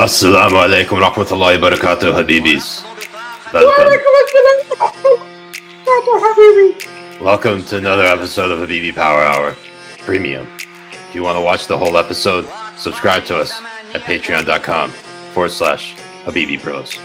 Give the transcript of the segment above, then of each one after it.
Assalamu alaikum rahmatullahi barakatuh, Habibis. Welcome. Welcome to another episode of Habibi Power Hour Premium. If you want to watch the whole episode, subscribe to us at patreon.com forward slash Habibi Bros.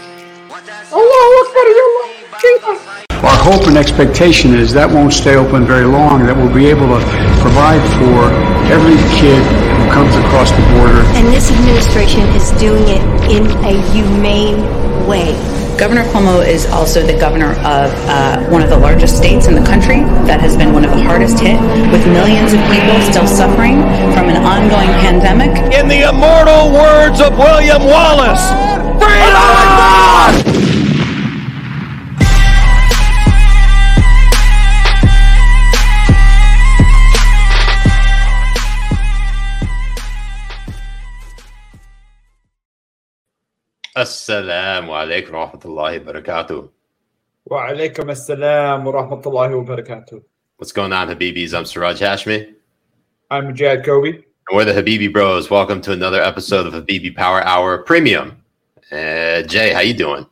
Our hope and expectation is that won't stay open very long, that we'll be able to provide for every kid who comes across the border. And this administration is doing it in a humane way. Governor Cuomo is also the governor of uh, one of the largest states in the country that has been one of the hardest hit, with millions of people still suffering from an ongoing pandemic. In the immortal words of William Wallace, freedom! Assalamu alaikum wa rahmatullahi wa barakatuh. Wa alaikum assalam wa rahmatullahi wa barakatuh. What's going on, Habibis? I'm Siraj Hashmi. I'm Jad Kobe. And we're the Habibi Bros. Welcome to another episode of Habibi Power Hour Premium. Uh, Jay, how you doing?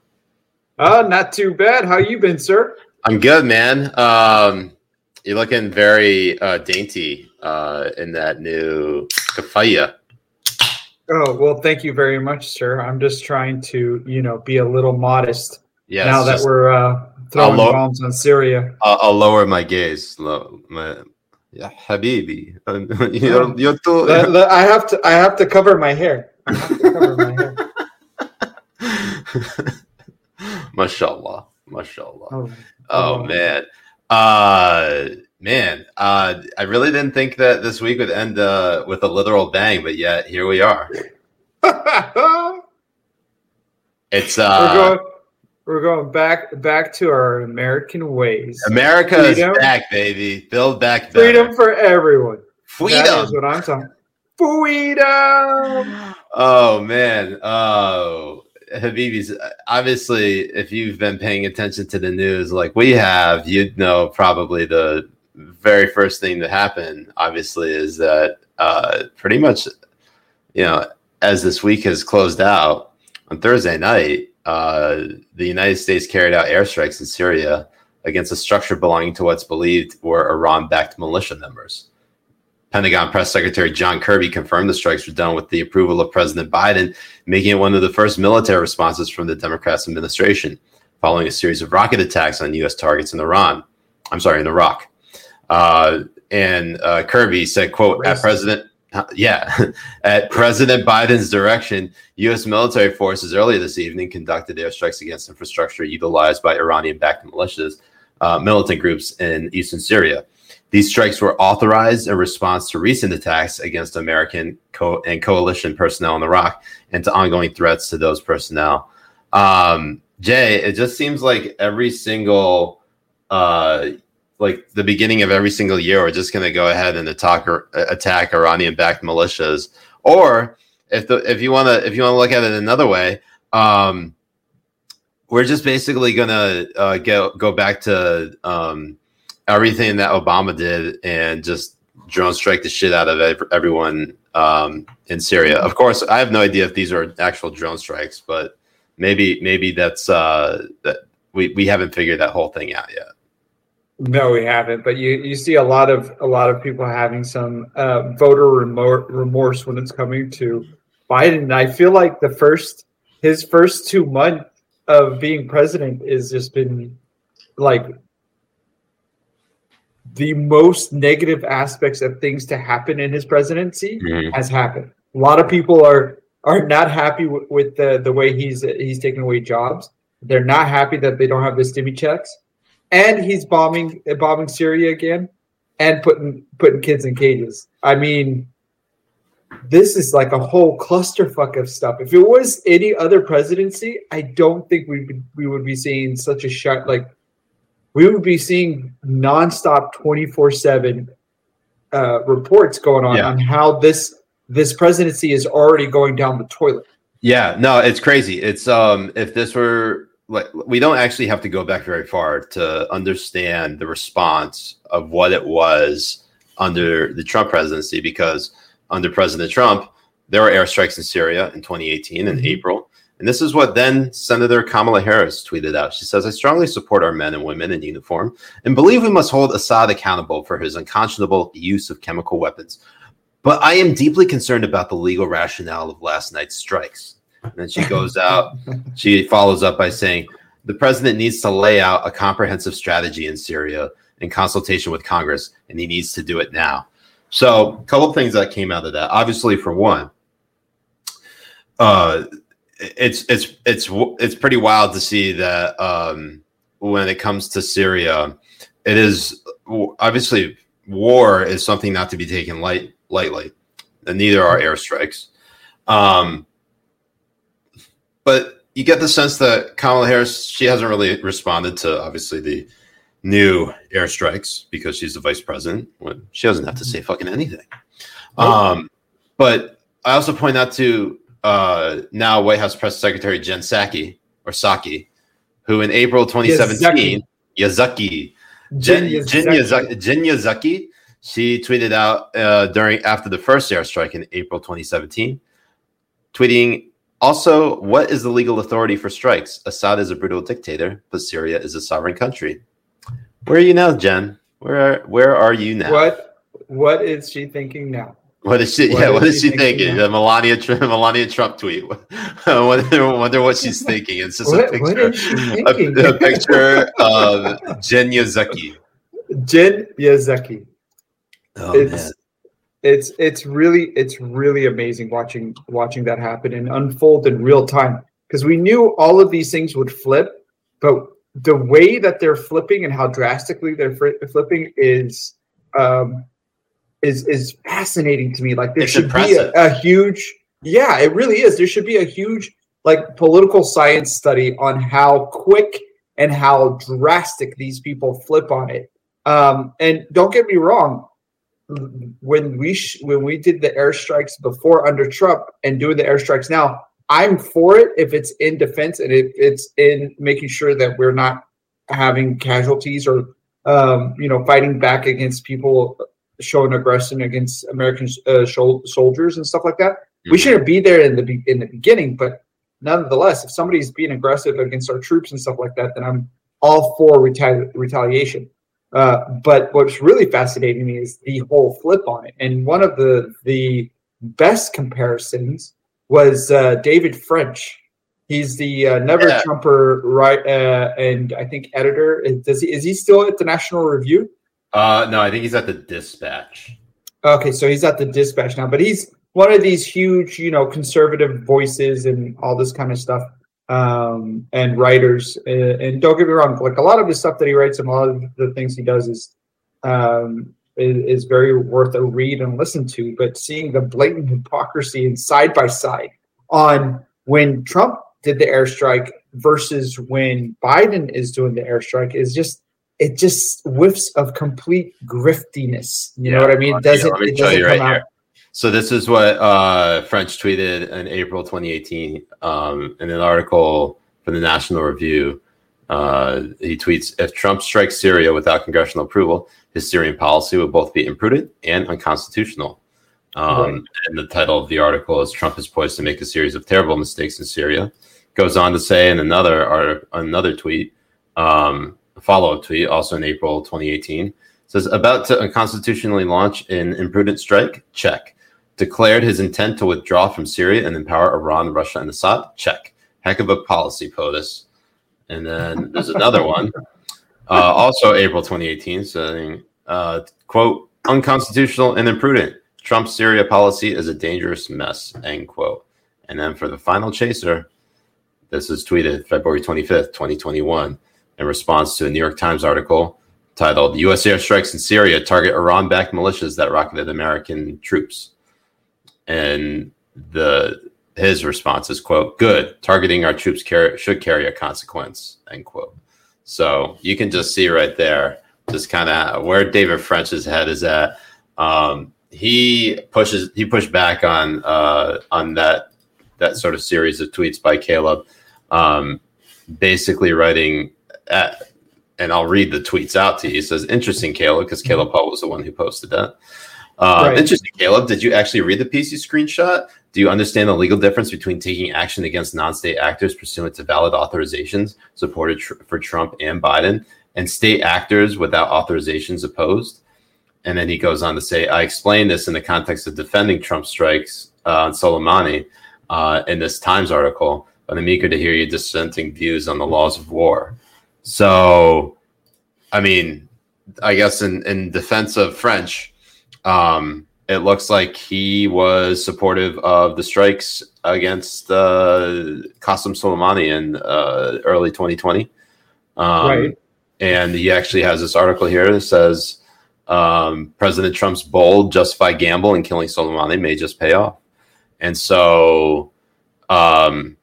Uh, not too bad. How you been, sir? I'm good, man. Um, you're looking very uh, dainty uh, in that new kafaya. Oh, well, thank you very much, sir. I'm just trying to, you know, be a little modest Yeah, now that just- we're uh, throwing bombs on Syria. I'll, I'll lower my gaze. Low, my, yeah, Habibi. you're, you're too. Le- le- I have to I have to cover my hair. I have to cover my hair. mashallah, mashallah. Oh, Oh Oh. man, uh, man, uh, I really didn't think that this week would end uh, with a literal bang, but yet here we are. we're It's uh, going we're going back back to our American ways. America Freedom. is back, baby. Build back better. Freedom for everyone. That freedom. is what I'm talking. Freedom. Oh man, oh Habibis. Obviously, if you've been paying attention to the news like we have, you'd know probably the very first thing that happened. Obviously, is that uh, pretty much, you know, as this week has closed out on Thursday night, uh, the United States carried out airstrikes in Syria against a structure belonging to what's believed were Iran-backed militia members. Pentagon Press Secretary John Kirby confirmed the strikes were done with the approval of President Biden, making it one of the first military responses from the Democrats administration, following a series of rocket attacks on U.S. targets in Iran. I'm sorry, in Iraq. Uh, and uh, Kirby said, "quote At President, yeah, at President Biden's direction, U.S. military forces earlier this evening conducted airstrikes against infrastructure utilized by Iranian-backed militias, uh, militant groups in eastern Syria." These strikes were authorized in response to recent attacks against American co- and coalition personnel in Iraq and to ongoing threats to those personnel. Um, Jay, it just seems like every single, uh, like the beginning of every single year, we're just going to go ahead and attack or attack Iranian-backed militias. Or if the if you want to if you want to look at it another way, um, we're just basically going to uh, go go back to um, everything that Obama did and just drone strike the shit out of ev- everyone um, in Syria. Of course, I have no idea if these are actual drone strikes, but maybe maybe that's uh, that we we haven't figured that whole thing out yet. No, we haven't. But you, you see a lot of a lot of people having some uh, voter remor- remorse when it's coming to Biden. I feel like the first his first two months of being president is just been like the most negative aspects of things to happen in his presidency has happened. A lot of people are are not happy with, with the the way he's he's taking away jobs. They're not happy that they don't have the stimmy checks, and he's bombing bombing Syria again, and putting putting kids in cages. I mean, this is like a whole clusterfuck of stuff. If it was any other presidency, I don't think we would we would be seeing such a shut like we would be seeing nonstop twenty four seven uh, reports going on Yeah. on how this this presidency is already going down the toilet. Yeah, no, it's crazy. It's um if this were like we don't actually have to go back very far to understand the response of what it was under the Trump presidency because under President Trump, there were airstrikes in Syria in 2018 in Mhm. April. And this is what then Senator Kamala Harris tweeted out. She says, I strongly support our men and women in uniform and believe we must hold Assad accountable for his unconscionable use of chemical weapons. But I am deeply concerned about the legal rationale of last night's strikes. And then she goes out, she follows up by saying, the president needs to lay out a comprehensive strategy in Syria in consultation with Congress, and he needs to do it now. So, a couple things that came out of that. Obviously, for one, uh, it's it's it's it's pretty wild to see that um, when it comes to Syria, it is obviously war is something not to be taken light lightly, and neither are airstrikes. Um, but you get the sense that Kamala Harris she hasn't really responded to obviously the new airstrikes because she's the vice president when she doesn't have to say fucking anything. Um, but I also point out to uh, now White House Press Secretary Jen Psaki or Saki, who in April 2017, Yazaki, Jen, Yazaki, Jen Yazaki, she tweeted out uh, during after the first airstrike in April 2017, tweeting also, what is the legal authority for strikes? Assad is a brutal dictator, but Syria is a sovereign country. Where are you now, Jen? Where are, where are you now? What what is she thinking now? What is she? What yeah, is what is she she thinking thinking? The Melania Trump, Melania Trump tweet. I wonder, wonder what she's thinking. It's just a picture, what is she a, thinking? a picture of Jen Yazaki. Jen Yazaki. Oh it's man, it's it's really it's really amazing watching watching that happen and unfold in real time because we knew all of these things would flip, but the way that they're flipping and how drastically they're flipping is um, is is fascinating to me. Like there It's should impressive. be a, a huge yeah, it really is. There should be a huge like political science study on how quick and how drastic these people flip on it. Um, and don't get me wrong, when we sh- when we did the airstrikes before under Trump and doing the airstrikes now, I'm for it if it's in defense and if it's in making sure that we're not having casualties or um, you know fighting back against people showing aggression against American uh, soldiers and stuff like that. We Mhm. shouldn't be there in the be- in the beginning, but nonetheless, if somebody's being aggressive against our troops and stuff like that, then I'm all for retali- retaliation. Uh, but what's really fascinating to me is the whole flip on it. And one of the the best comparisons was uh, David French. He's the uh, Never Yeah. Trumper, right? Uh, and I think editor. Is, does he, is he still at the National Review? Uh, no, I think he's at the Dispatch. Okay, so he's at the Dispatch now, but he's one of these huge, you know, conservative voices and all this kind of stuff, um, and writers. Uh, and don't get me wrong, like a lot of the stuff that he writes and a lot of the things he does is, um, is, is very worth a read and listen to. But seeing the blatant hypocrisy and side by side on when Trump did the airstrike versus when Biden is doing the airstrike is just it just whiffs of complete griftiness. You know what I mean? let It me- doesn't, let me it doesn't you right out. So this is what uh, French tweeted in April 2018 um, in an article from the National Review. Uh, he tweets: If Trump strikes Syria without congressional approval, his Syrian policy would both be imprudent and unconstitutional. Um, Right. And the title of the article is "Trump is poised to make a series of terrible mistakes in Syria." Goes on to say in another art, another tweet, um, a follow-up tweet, also in April 2018, says about to unconstitutionally launch an imprudent strike. Check. Declared his intent to withdraw from Syria and empower Iran, Russia, and Assad. Check. Heck of a policy, POTUS. And then there's another one, uh, also April 2018, saying, uh, "quote Unconstitutional and imprudent. Trump's Syria policy is a dangerous mess." End quote. And then for the final chaser, this is tweeted February 25th, 2021, in response to a New York Times article titled "U.S. airstrikes in Syria target Iran-backed militias that rocketed American troops." And the his response is quote good targeting our troops carry, should carry a consequence end quote. So you can just see right there just kind of where david french's head is at. Um, he pushes he pushed back on uh, on that that sort of series of tweets by caleb um, basically writing at, and i'll read the tweets out to you. He says interesting caleb because caleb hull was the one who posted that Uh, Right. Interesting, Caleb. Did you actually read the piece you screenshot? Do you understand the legal difference between taking action against non-state actors pursuant to valid authorizations supported tr- for Trump and Biden, and state actors without authorizations opposed? And then he goes on to say, "I explained this in the context of defending Trump strikes uh, on Soleimani uh, in this Times article, but I'm eager to hear your dissenting views on the laws of war." So, I mean, I guess in, in defense of French, um, it looks like he was supportive of the strikes against uh, Qasem Soleimani in uh, early 2020. Um, Right. And he actually has this article here that says um, President Trump's bold, justified gamble in killing Soleimani may just pay off. And so um,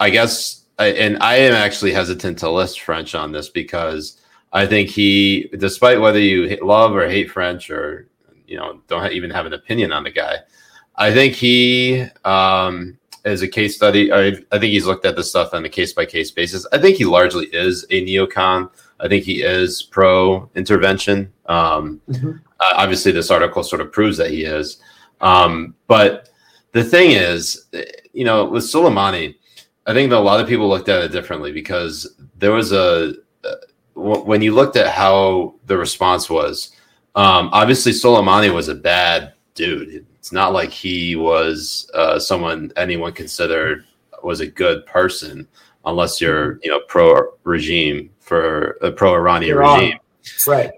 I guess, and I am actually hesitant to list French on this because I think he, despite whether you love or hate French or you know don't even have an opinion on the guy, I think he um, is a case study. I, I think he's looked at this stuff on a case by case basis. I think he largely is a neocon. I think he is pro intervention. Um, Mhm. uh, obviously, this article sort of proves that he is. Um, but the thing is, you know, with Soleimani, I think that a lot of people looked at it differently because there was a uh, when you looked at how the response was. Um, obviously, Soleimani was a bad dude. It's not like he was uh, someone anyone considered was a good person, unless you're you know pro regime for a pro Iranian regime Right.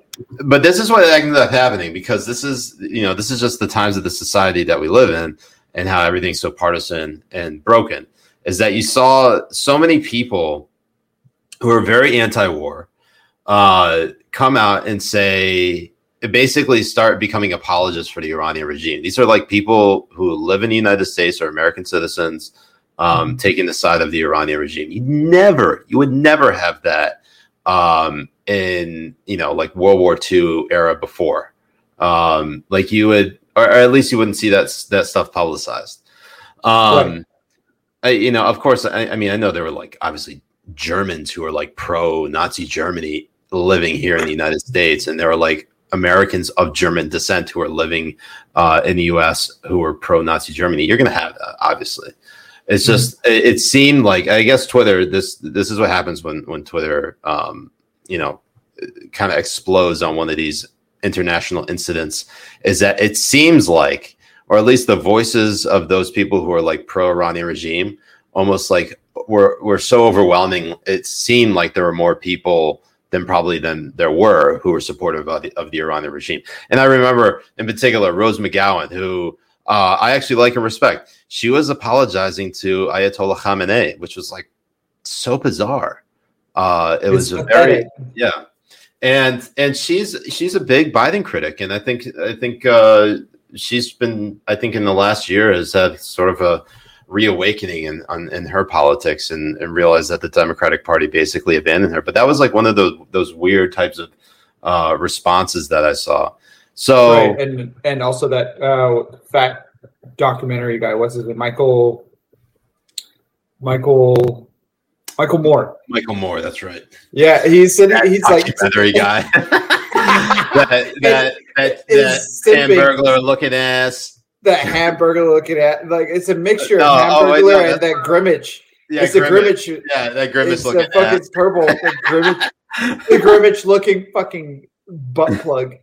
but this is what ended up happening because this is you know this is just the times of the society that we live in and how everything's so partisan and broken is that you saw so many people who are very anti-war uh, come out and say basically start becoming apologists for the Iranian regime. These are like people who live in the United States or American citizens um, taking the side of the Iranian regime. You never, you would never have that um, in you know like World War II era before. Um, like you would, or, or at least you wouldn't see that that stuff publicized. Um, I, you know, of course, I, I mean, I know there were like obviously Germans who are like pro Nazi Germany living here in the United States, and there were like Americans of German descent who are living uh, in the U.S. who are pro Nazi Germany. You're going to have that, obviously. It's just it, it seemed like I guess Twitter. This this is what happens when when Twitter, um, you know, kind of explodes on one of these international incidents. Is that it seems like, or at least the voices of those people who are like pro Iranian regime, almost like were were so overwhelming. It seemed like there were more people than probably than there were who were supportive of the, of the Iranian regime. And I remember in particular Rose McGowan, who uh, I actually like and respect. She was apologizing to Ayatollah Khamenei, which was like so bizarre. Uh, it was It's a very yeah, and and she's she's a big Biden critic, and I think I think uh, she's been I think in the last year has had sort of a reawakening in on, in her politics and, and realized that the Democratic Party basically abandoned her. But that was like one of those those weird types of uh, responses that I saw. So right. and and also that uh, fat documentary guy. His name? Michael. Michael. Michael Moore. Michael Moore, that's right. Yeah, he's sitting. He's like documentary guy. that that that, that simping. Hamburglar looking ass. That hamburger looking at like it's a mixture No, of oh, hamburger no, and that grimmage. Yeah, it's the Grimmage. grimmage. Yeah, that grimace It's the looking fucking ass. purple, the grimmage, the grimmage looking fucking butt plug.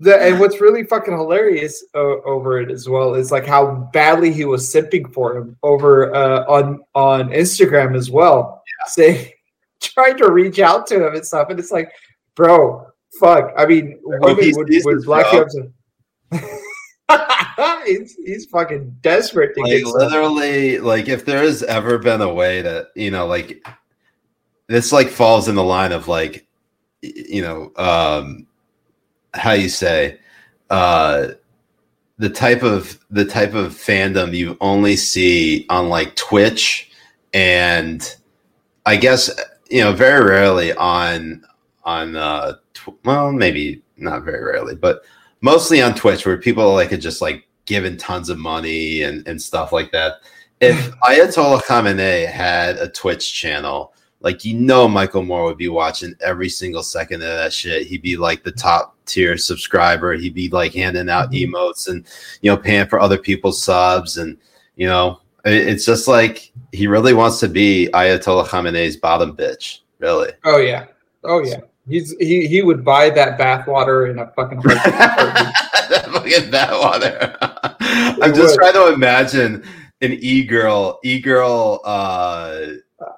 The, and what's really fucking hilarious uh, over it as well is like how badly he was simping for him over uh, on on Instagram as well, saying trying to reach out to him and stuff, and it's like, bro, fuck. I mean, women would, would black bro. you up to. He's, he's fucking desperate to like get literally like if there has ever been a way that you know like this like falls in the line of like you know um how you say uh the type of the type of fandom you only see on like twitch and i guess you know very rarely on on uh tw- well maybe not very rarely but mostly on twitch where people like are just like giving tons of money and, and stuff like that if ayatollah khamenei had a twitch channel like you know Michael Moore would be watching every single second of that shit. He'd be like the top tier subscriber. He'd be like handing out Mhm. emotes and you know paying for other people's subs and you know it's just like he really wants to be Ayatollah Khamenei's bottom bitch. Really. Oh yeah. Oh yeah. He's he he would buy that bathwater in a fucking heartbeat. that fucking bathwater. I'm It just would. trying to imagine an e girl, e girl, uh,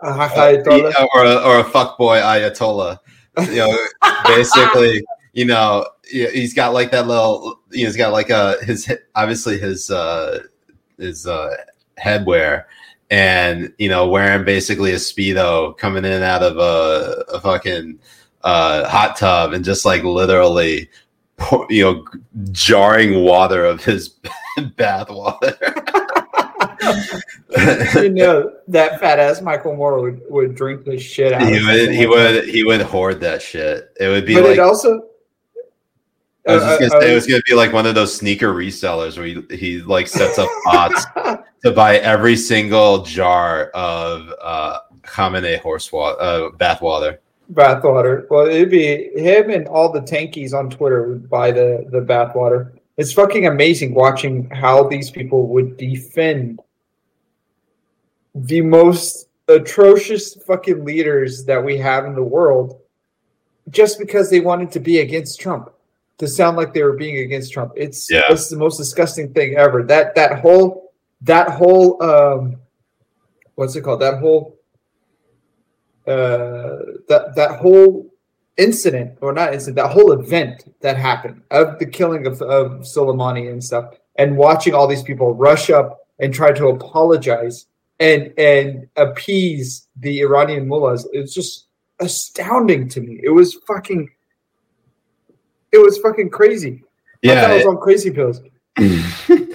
Uh, or a, or a fuckboy Ayatollah. You know, basically, you know, he- he's got like that little. You know, he's got like a his obviously his uh his uh headwear. And you know, wearing basically a speedo, coming in out of a, a fucking uh, hot tub, and just like literally you know, jarring water of his bath water. you know that fat ass Michael Moore would, would drink the shit out. he of would, he would, he would hoard that shit. It would be But like it also. I was just uh, gonna say uh, it was gonna be like one of those sneaker resellers where he, he like sets up bots to buy every single jar of uh Khamenei horse water, uh, bath water. Bathwater. Well, it'd be him and all the tankies on Twitter would buy the the bathwater. It's fucking amazing watching how these people would defend the most atrocious fucking leaders that we have in the world just because they wanted to be against Trump. To sound like they were being against Trump. It's Yeah. it's the most disgusting thing ever. That that whole that whole um what's it called? That whole uh that that whole incident or not incident that whole event that happened of the killing of, of Soleimani and stuff and watching all these people rush up and try to apologize and and appease the Iranian mullahs it's just astounding to me. It was fucking it was fucking crazy. I thought I Yeah, was on crazy pills.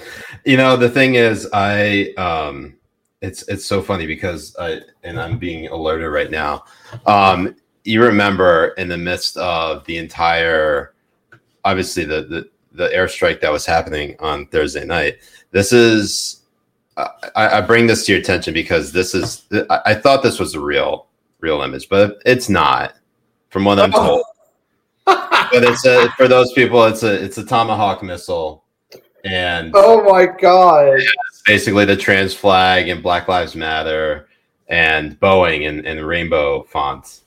You know the thing is, I um, it's it's so funny because I and I'm being alerted right now. Um, you remember in the midst of the entire, obviously the the the airstrike that was happening on Thursday night. This is I, I bring this to your attention because this is I, I thought this was a real real image, but it's not. From what I'm told, but it's a for those people, it's a it's a tomahawk missile, and oh my god it's basically the trans flag and Black Lives Matter and Boeing and, and rainbow fonts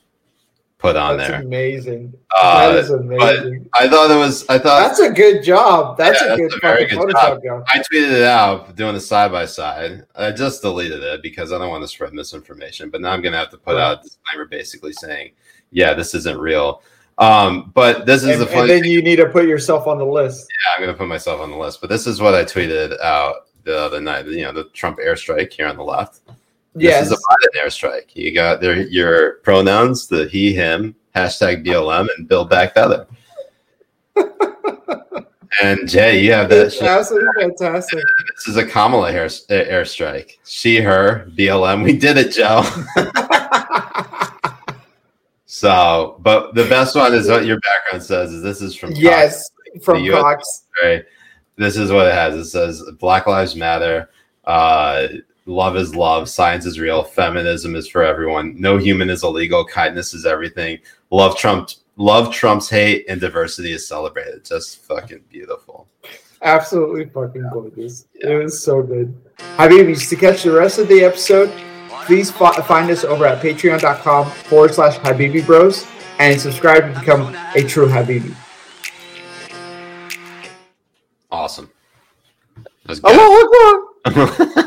put on that's there. amazing Uh, that is amazing I thought it was. I thought that's a good job that's Yeah, a good that's a fucking good Photoshop job. I tweeted it out doing a side by side. I just deleted it because I don't want to spread misinformation. But now I'm gonna have to put out a disclaimer basically saying, "Yeah, this isn't real." Um, but this is and, the and funny. then you need to put yourself on the list Yeah, I'm gonna put myself on the list. But this is what I tweeted out the other night. You know, the Trump airstrike here on the left. yes This is a Biden airstrike. You got their your pronouns, the he, him, hashtag BLM, and build back better. and Jay, you have that absolutely fantastic This is a Kamala hair, airstrike. She, her, BLM. We did it, Joe. so, but the best one is what your background says. Is this is from Cox, yes from Cox right? This is what it has. It says Black Lives Matter. Uh, love is love. Science is real. Feminism is for everyone. No human is illegal. Kindness is everything. Love Trump. Love Trump's hate and diversity is celebrated. Just fucking beautiful. absolutely fucking gorgeous it was so good Habibis, to catch the rest of the episode please fi- find us over at patreon.com forward slash Habibi Bros and subscribe to become a true Habibi. That's good. Allah Akbar!